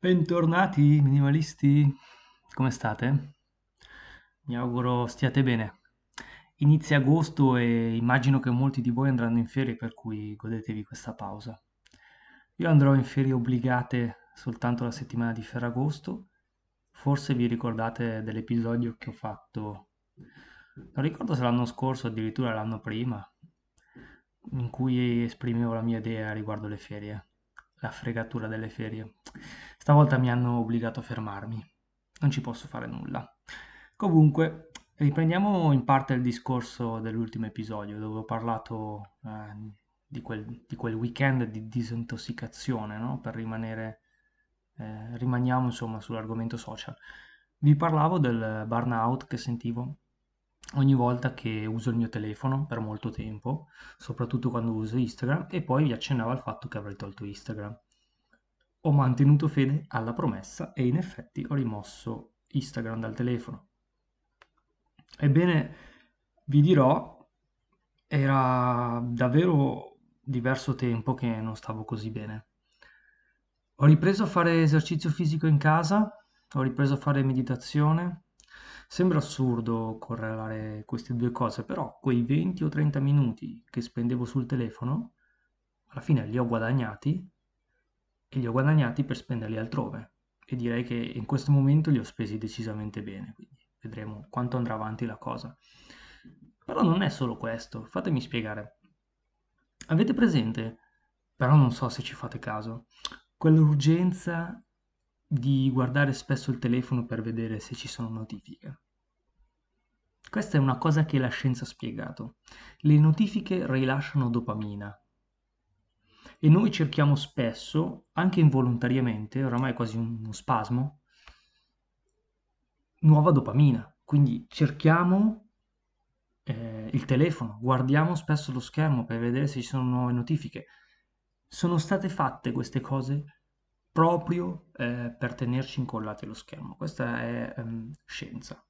Bentornati minimalisti, come state? Mi auguro stiate bene. Inizia agosto e immagino che molti di voi andranno in ferie, per cui godetevi questa pausa. Io andrò in ferie obbligate soltanto la settimana di Ferragosto. Forse vi ricordate dell'episodio che ho fatto, non ricordo se l'anno scorso o addirittura l'anno prima, in cui esprimevo la mia idea riguardo le ferie la fregatura delle ferie. Stavolta mi hanno obbligato a fermarmi. Non ci posso fare nulla. Comunque, riprendiamo in parte il discorso dell'ultimo episodio dove ho parlato eh, di, quel, di, quel, weekend di disintossicazione, no? Per rimanere, eh, rimaniamo insomma sull'argomento social. Vi parlavo del burnout che sentivo ogni volta che uso il mio telefono per molto tempo, soprattutto quando uso Instagram, e poi vi accennavo al fatto che avrei tolto Instagram. Ho mantenuto fede alla promessa e in effetti ho rimosso Instagram dal telefono. Ebbene, vi dirò, era davvero diverso tempo che non stavo così bene. Ho ripreso a fare esercizio fisico in casa, ho ripreso a fare meditazione, Sembra assurdo correlare queste due cose, però quei 20 o 30 minuti che spendevo sul telefono, alla fine li ho guadagnati e li ho guadagnati per spenderli altrove. E direi che in questo momento li ho spesi decisamente bene, quindi vedremo quanto andrà avanti la cosa. Però non è solo questo, fatemi spiegare. Avete presente, però non so se ci fate caso, quell'urgenza di guardare spesso il telefono per vedere se ci sono notifiche. Questa è una cosa che la scienza ha spiegato. Le notifiche rilasciano dopamina e noi cerchiamo spesso, anche involontariamente, oramai è quasi uno spasmo, nuova dopamina. Quindi cerchiamo eh, il telefono, guardiamo spesso lo schermo per vedere se ci sono nuove notifiche. Sono state fatte queste cose proprio eh, per tenerci incollati allo schermo. Questa è um, scienza,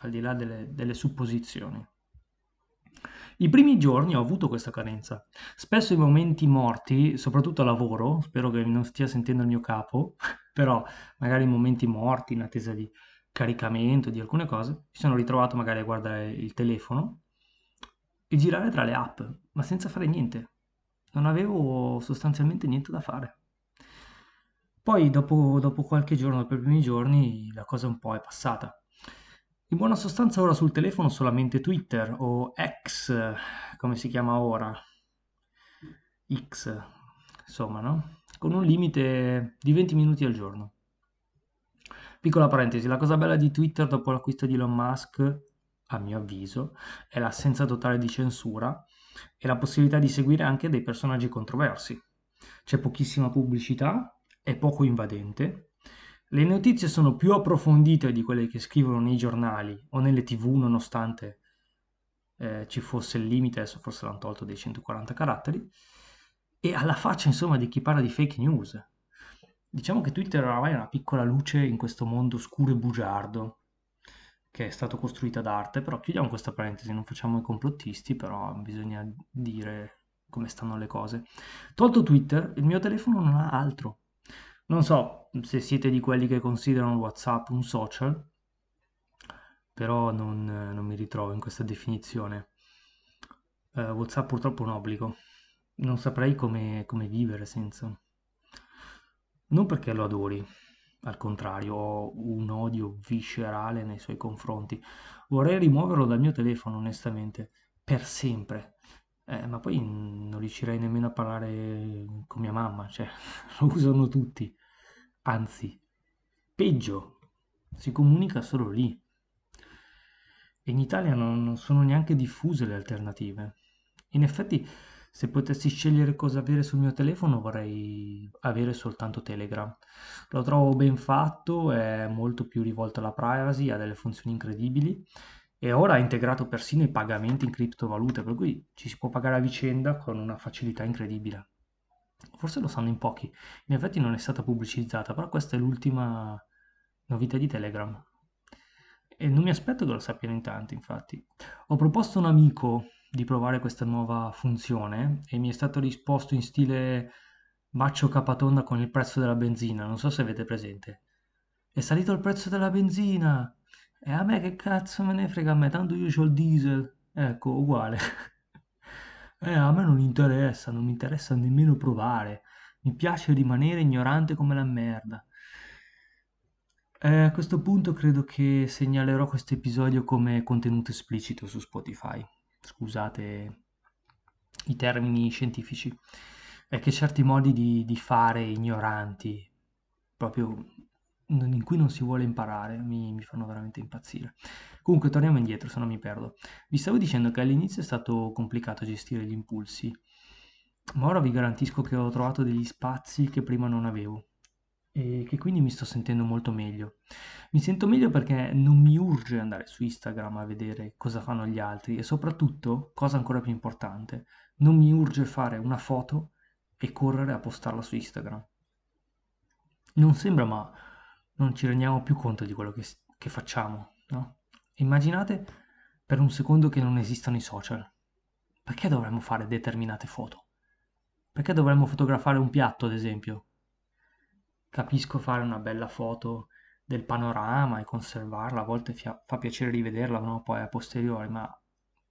al di là delle, delle supposizioni. I primi giorni ho avuto questa carenza. Spesso i momenti morti, soprattutto a lavoro, spero che non stia sentendo il mio capo, però magari i momenti morti in attesa di caricamento di alcune cose, mi sono ritrovato magari a guardare il telefono e girare tra le app, ma senza fare niente. Non avevo sostanzialmente niente da fare. Poi dopo, dopo qualche giorno, dopo i primi giorni, la cosa un po' è passata. In buona sostanza ora sul telefono solamente Twitter o X, come si chiama ora, X, insomma, no? Con un limite di 20 minuti al giorno. Piccola parentesi, la cosa bella di Twitter dopo l'acquisto di Elon Musk, a mio avviso, è l'assenza totale di censura e la possibilità di seguire anche dei personaggi controversi. C'è pochissima pubblicità è poco invadente. Le notizie sono più approfondite di quelle che scrivono nei giornali o nelle tv, nonostante eh, ci fosse il limite, adesso forse l'hanno tolto dei 140 caratteri, e alla faccia insomma di chi parla di fake news. Diciamo che Twitter oramai è una piccola luce in questo mondo scuro e bugiardo che è stato costruito ad arte, però chiudiamo questa parentesi, non facciamo i complottisti, però bisogna dire come stanno le cose. Tolto Twitter, il mio telefono non ha altro. Non so se siete di quelli che considerano WhatsApp un social, però non, non mi ritrovo in questa definizione. Uh, WhatsApp purtroppo è un obbligo. Non saprei come, come vivere senza. Non perché lo adori, al contrario, ho un odio viscerale nei suoi confronti. Vorrei rimuoverlo dal mio telefono, onestamente, per sempre. Eh, ma poi non riuscirei nemmeno a parlare con mia mamma, cioè, lo usano tutti anzi, peggio, si comunica solo lì. E in Italia non sono neanche diffuse le alternative. In effetti, se potessi scegliere cosa avere sul mio telefono, vorrei avere soltanto Telegram. Lo trovo ben fatto, è molto più rivolto alla privacy, ha delle funzioni incredibili e ora ha integrato persino i pagamenti in criptovalute, per cui ci si può pagare a vicenda con una facilità incredibile. Forse lo sanno in pochi. In effetti non è stata pubblicizzata, però questa è l'ultima novità di Telegram. E non mi aspetto che lo sappiano in tanti, infatti. Ho proposto a un amico di provare questa nuova funzione e mi è stato risposto in stile bacio capatonda con il prezzo della benzina, non so se avete presente. È salito il prezzo della benzina! E a me che cazzo me ne frega a me, tanto io ho il diesel. Ecco, uguale. Eh, a me non interessa, non mi interessa nemmeno provare. Mi piace rimanere ignorante come la merda. Eh, a questo punto credo che segnalerò questo episodio come contenuto esplicito su Spotify. Scusate i termini scientifici. È che certi modi di, di fare ignoranti, proprio in cui non si vuole imparare, mi, mi, fanno veramente impazzire. Comunque torniamo indietro, se no mi perdo. Vi stavo dicendo che all'inizio è stato complicato gestire gli impulsi, ma ora vi garantisco che ho trovato degli spazi che prima non avevo e che quindi mi sto sentendo molto meglio. Mi sento meglio perché non mi urge andare su Instagram a vedere cosa fanno gli altri e soprattutto, cosa ancora più importante, non mi urge fare una foto e correre a postarla su Instagram. Non sembra, ma non ci rendiamo più conto di quello che, che facciamo, no? Immaginate per un secondo che non esistano i social. Perché dovremmo fare determinate foto? Perché dovremmo fotografare un piatto, ad esempio? Capisco fare una bella foto del panorama e conservarla, a volte fa, piacere rivederla, no? Poi a posteriori, ma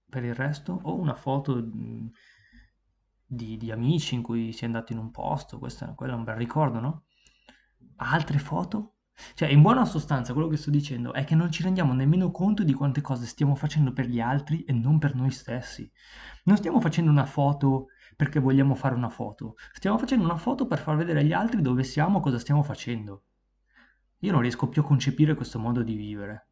per il resto, o una foto di, di, amici in cui si è andati in un posto, questo quello è un bel ricordo, no? Altre foto cioè, in buona sostanza, quello che sto dicendo è che non ci rendiamo nemmeno conto di quante cose stiamo facendo per gli altri e non per noi stessi. Non stiamo facendo una foto perché vogliamo fare una foto, stiamo facendo una foto per far vedere agli altri dove siamo, cosa stiamo facendo. Io non riesco più a concepire questo modo di vivere.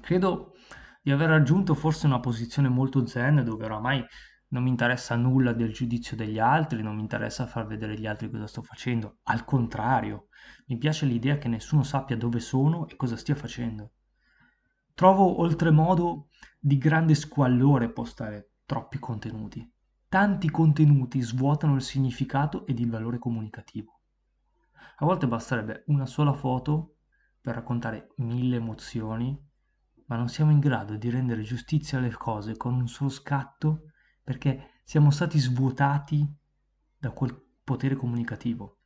Credo di aver raggiunto forse una posizione molto zen dove oramai non mi interessa nulla del giudizio degli altri, non mi interessa far vedere agli altri cosa sto facendo. Al contrario, mi piace l'idea che nessuno sappia dove sono e cosa stia facendo. Trovo oltremodo di grande squallore postare troppi contenuti. Tanti contenuti svuotano il significato ed il valore comunicativo. A volte basterebbe una sola foto per raccontare mille emozioni, ma non siamo in grado di rendere giustizia alle cose con un solo scatto perché siamo stati svuotati da quel potere comunicativo.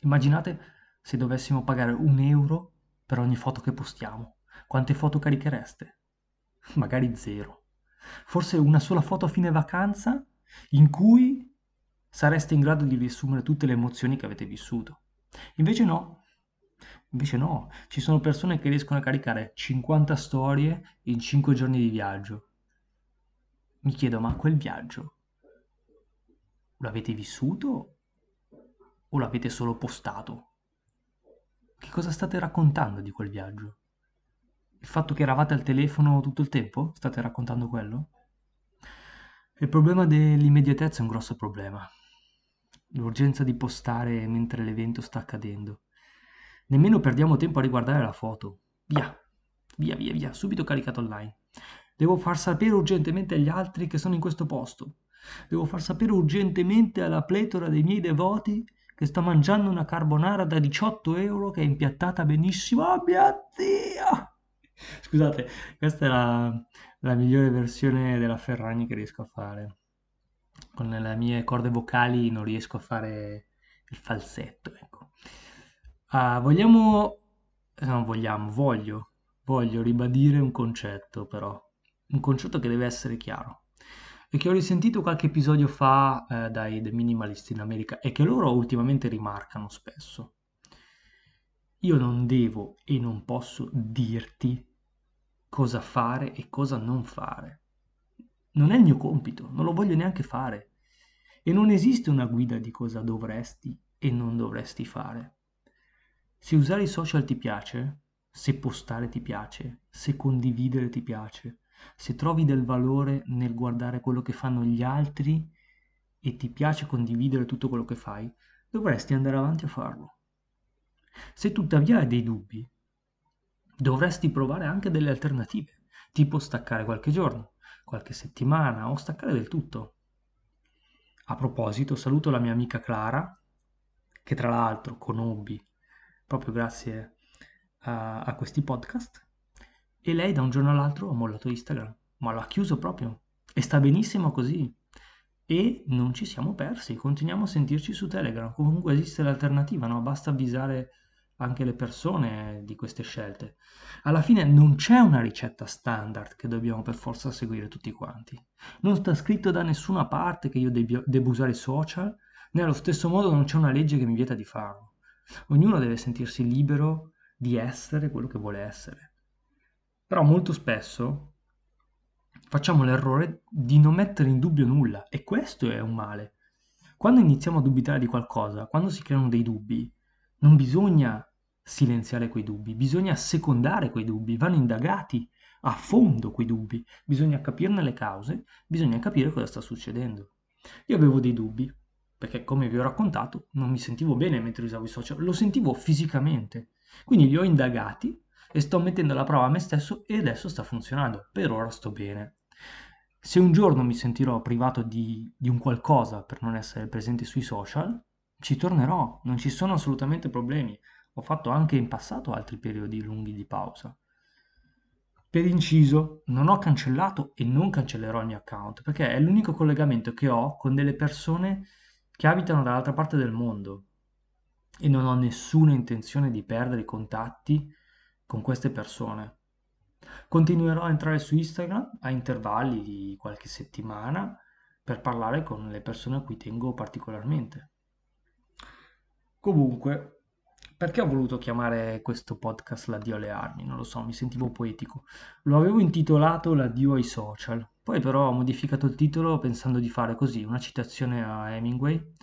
Immaginate se dovessimo pagare un euro per ogni foto che postiamo. Quante foto carichereste? Magari zero. Forse una sola foto a fine vacanza in cui sareste in grado di riassumere tutte le emozioni che avete vissuto. Invece no. Invece no, ci sono persone che riescono a caricare 50 storie in 5 giorni di viaggio mi chiedo, ma quel viaggio l'avete vissuto o l'avete solo postato? Che cosa state raccontando di quel viaggio? Il fatto che eravate al telefono tutto il tempo? State raccontando quello? Il problema dell'immediatezza è un grosso problema. L'urgenza di postare mentre l'evento sta accadendo. Nemmeno perdiamo tempo a riguardare la foto. Via, via, via, via, subito caricato online. Devo far sapere urgentemente agli altri che sono in questo posto. Devo far sapere urgentemente alla pletora dei miei devoti che sto mangiando una carbonara da 18 euro che è impiattata benissimo. Oh mio Dio! Scusate, questa è la, la migliore versione della Ferragni che riesco a fare. Con le mie corde vocali non riesco a fare il falsetto, ecco. Uh, vogliamo... Non vogliamo, voglio, voglio ribadire un concetto però un concetto che deve essere chiaro e che ho risentito qualche episodio fa eh, dai The Minimalist in America e che loro ultimamente rimarcano spesso. Io non devo e non posso dirti cosa fare e cosa non fare. Non è il mio compito, non lo voglio neanche fare. E non esiste una guida di cosa dovresti e non dovresti fare. Se usare i social ti piace, se postare ti piace, se condividere ti piace, se trovi del valore nel guardare quello che fanno gli altri e ti piace condividere tutto quello che fai, dovresti andare avanti a farlo. Se tuttavia hai dei dubbi, dovresti provare anche delle alternative, tipo staccare qualche giorno, qualche settimana o staccare del tutto. A proposito, saluto la mia amica Clara, che tra l'altro conobbi proprio grazie a, a questi podcast, e lei da un giorno all'altro ha mollato Instagram, ma l'ha chiuso proprio. E sta benissimo così. e non ci siamo persi, continuiamo a sentirci su Telegram. Comunque esiste l'alternativa, no? Basta avvisare anche le persone di queste scelte. Alla fine non c'è una ricetta standard che dobbiamo per forza seguire tutti quanti. Non sta scritto da nessuna parte che io debbia, devo usare i social, né allo stesso modo non c'è una legge che mi vieta di farlo. Ognuno deve sentirsi libero di essere quello che vuole essere. Però molto spesso facciamo l'errore di non mettere in dubbio nulla e questo è un male. Quando iniziamo a dubitare di qualcosa, quando si creano dei dubbi, non bisogna silenziare quei dubbi, bisogna secondare quei dubbi, vanno indagati a fondo quei dubbi, bisogna capirne le cause, bisogna capire cosa sta succedendo. Io avevo dei dubbi, perché come vi ho raccontato non mi sentivo bene mentre usavo i social, lo sentivo fisicamente, quindi li ho indagati e sto mettendo alla prova me stesso e adesso sta funzionando, per ora sto bene. Se un giorno mi sentirò privato di, di un qualcosa per non essere presente sui social, ci tornerò, non ci sono assolutamente problemi. Ho fatto anche in passato altri periodi lunghi di pausa. Per inciso, non ho cancellato e non cancellerò il mio account perché è l'unico collegamento che ho con delle persone che abitano dall'altra parte del mondo e non ho nessuna intenzione di perdere i contatti con queste persone. Continuerò a entrare su Instagram a intervalli di qualche settimana per parlare con le persone a cui tengo particolarmente. Comunque, perché ho voluto chiamare questo podcast L'addio alle armi? Non lo so, mi sentivo poetico. Lo avevo intitolato L'addio ai social. Poi però ho modificato il titolo pensando di fare così, una citazione a Hemingway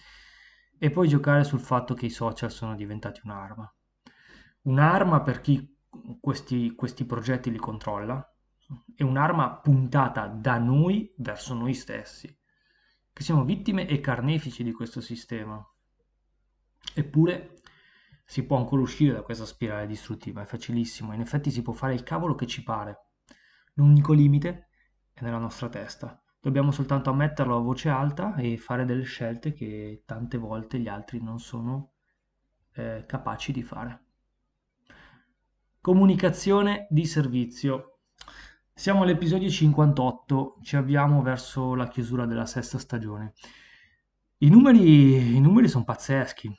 e poi giocare sul fatto che i social sono diventati un'arma. Un'arma per chi questi, questi progetti li controlla e un'arma puntata da noi verso noi stessi, che siamo vittime e carnefici di questo sistema. Eppure si può ancora uscire da questa spirale distruttiva, è facilissimo, in effetti si può fare il cavolo che ci pare. L'unico limite è nella nostra testa. Dobbiamo soltanto ammetterlo a voce alta e fare delle scelte che tante volte gli altri non sono eh, capaci di fare. Comunicazione di servizio. Siamo all'episodio 58, ci avviamo verso la chiusura della sesta stagione. I numeri, i numeri sono pazzeschi.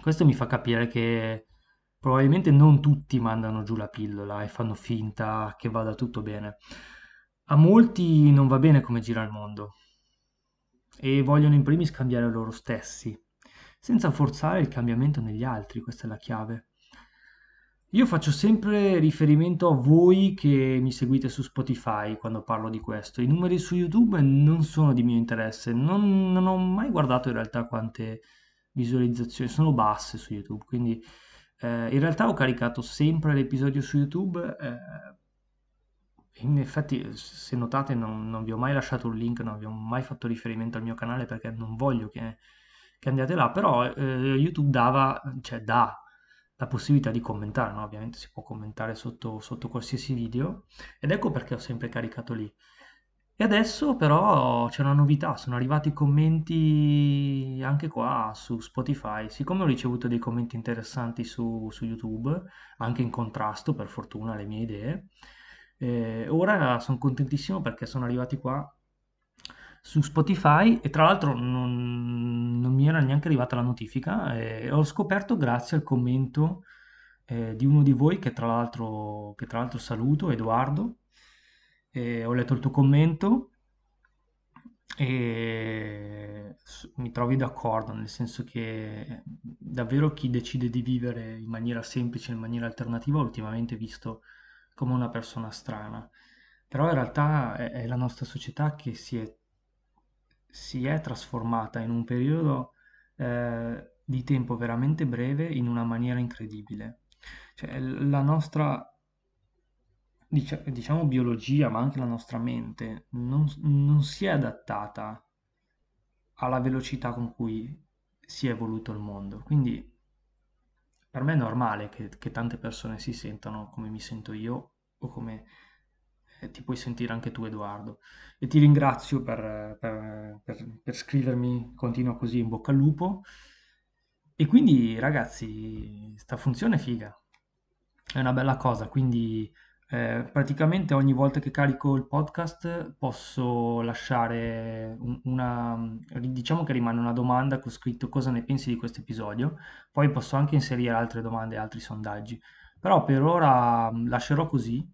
Questo mi fa capire che probabilmente non tutti mandano giù la pillola e fanno finta che vada tutto bene. A molti non va bene come gira il mondo e vogliono in primis cambiare loro stessi, senza forzare il cambiamento negli altri, questa è la chiave. Io faccio sempre riferimento a voi che mi seguite su Spotify quando parlo di questo. I numeri su YouTube non sono di mio interesse, non, non ho mai guardato in realtà quante visualizzazioni, sono basse su YouTube, quindi eh, in realtà ho caricato sempre l'episodio su YouTube. Eh, in effetti, se notate, non, non, vi ho mai lasciato un link, non vi ho mai fatto riferimento al mio canale perché non voglio che, che andiate là, però eh, YouTube dava, cioè dà la possibilità di commentare, no? ovviamente si può commentare sotto, sotto qualsiasi video ed ecco perché ho sempre caricato lì. E adesso però c'è una novità, sono arrivati commenti anche qua su Spotify. Siccome ho ricevuto dei commenti interessanti su, su YouTube, anche in contrasto per fortuna alle mie idee, eh, ora sono contentissimo perché sono arrivati qua su Spotify e tra l'altro non mi era neanche arrivata la notifica e ho scoperto grazie al commento eh, di uno di voi che tra l'altro, che tra l'altro saluto, Edoardo, e ho letto il tuo commento e mi trovi d'accordo, nel senso che davvero chi decide di vivere in maniera semplice, in maniera alternativa, ultimamente visto come una persona strana. Però in realtà è, è la nostra società che si è, si è trasformata in un periodo eh, di tempo veramente breve in una maniera incredibile. Cioè, la nostra diciamo biologia, ma anche la nostra mente, non, non si è adattata alla velocità con cui si è evoluto il mondo. Quindi per me è normale che, che tante persone si sentano come mi sento io o come eh, ti puoi sentire anche tu Edoardo. E ti ringrazio per, per, per, per scrivermi, continua così in bocca al lupo. E quindi ragazzi, sta funzione è figa, è una bella cosa, quindi Eh, praticamente ogni volta che carico il podcast posso lasciare un- una, diciamo che rimane una domanda con scritto cosa ne pensi di questo episodio, poi posso anche inserire altre domande altri sondaggi, però per ora mh, lascerò così.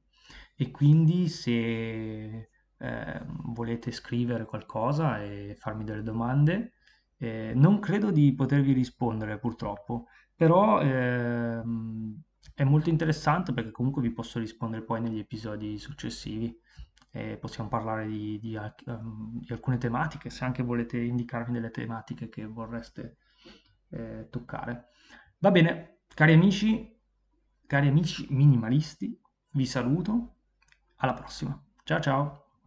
E quindi se eh, volete scrivere qualcosa e farmi delle domande, eh, non credo di potervi rispondere purtroppo, però ehm, è molto interessante perché comunque vi posso rispondere poi negli episodi successivi e possiamo parlare di, di ehm, di alcune tematiche, se anche volete indicarmi delle tematiche che vorreste eh, toccare. Va bene, cari amici, cari amici minimalisti, vi saluto, alla prossima. Ciao ciao!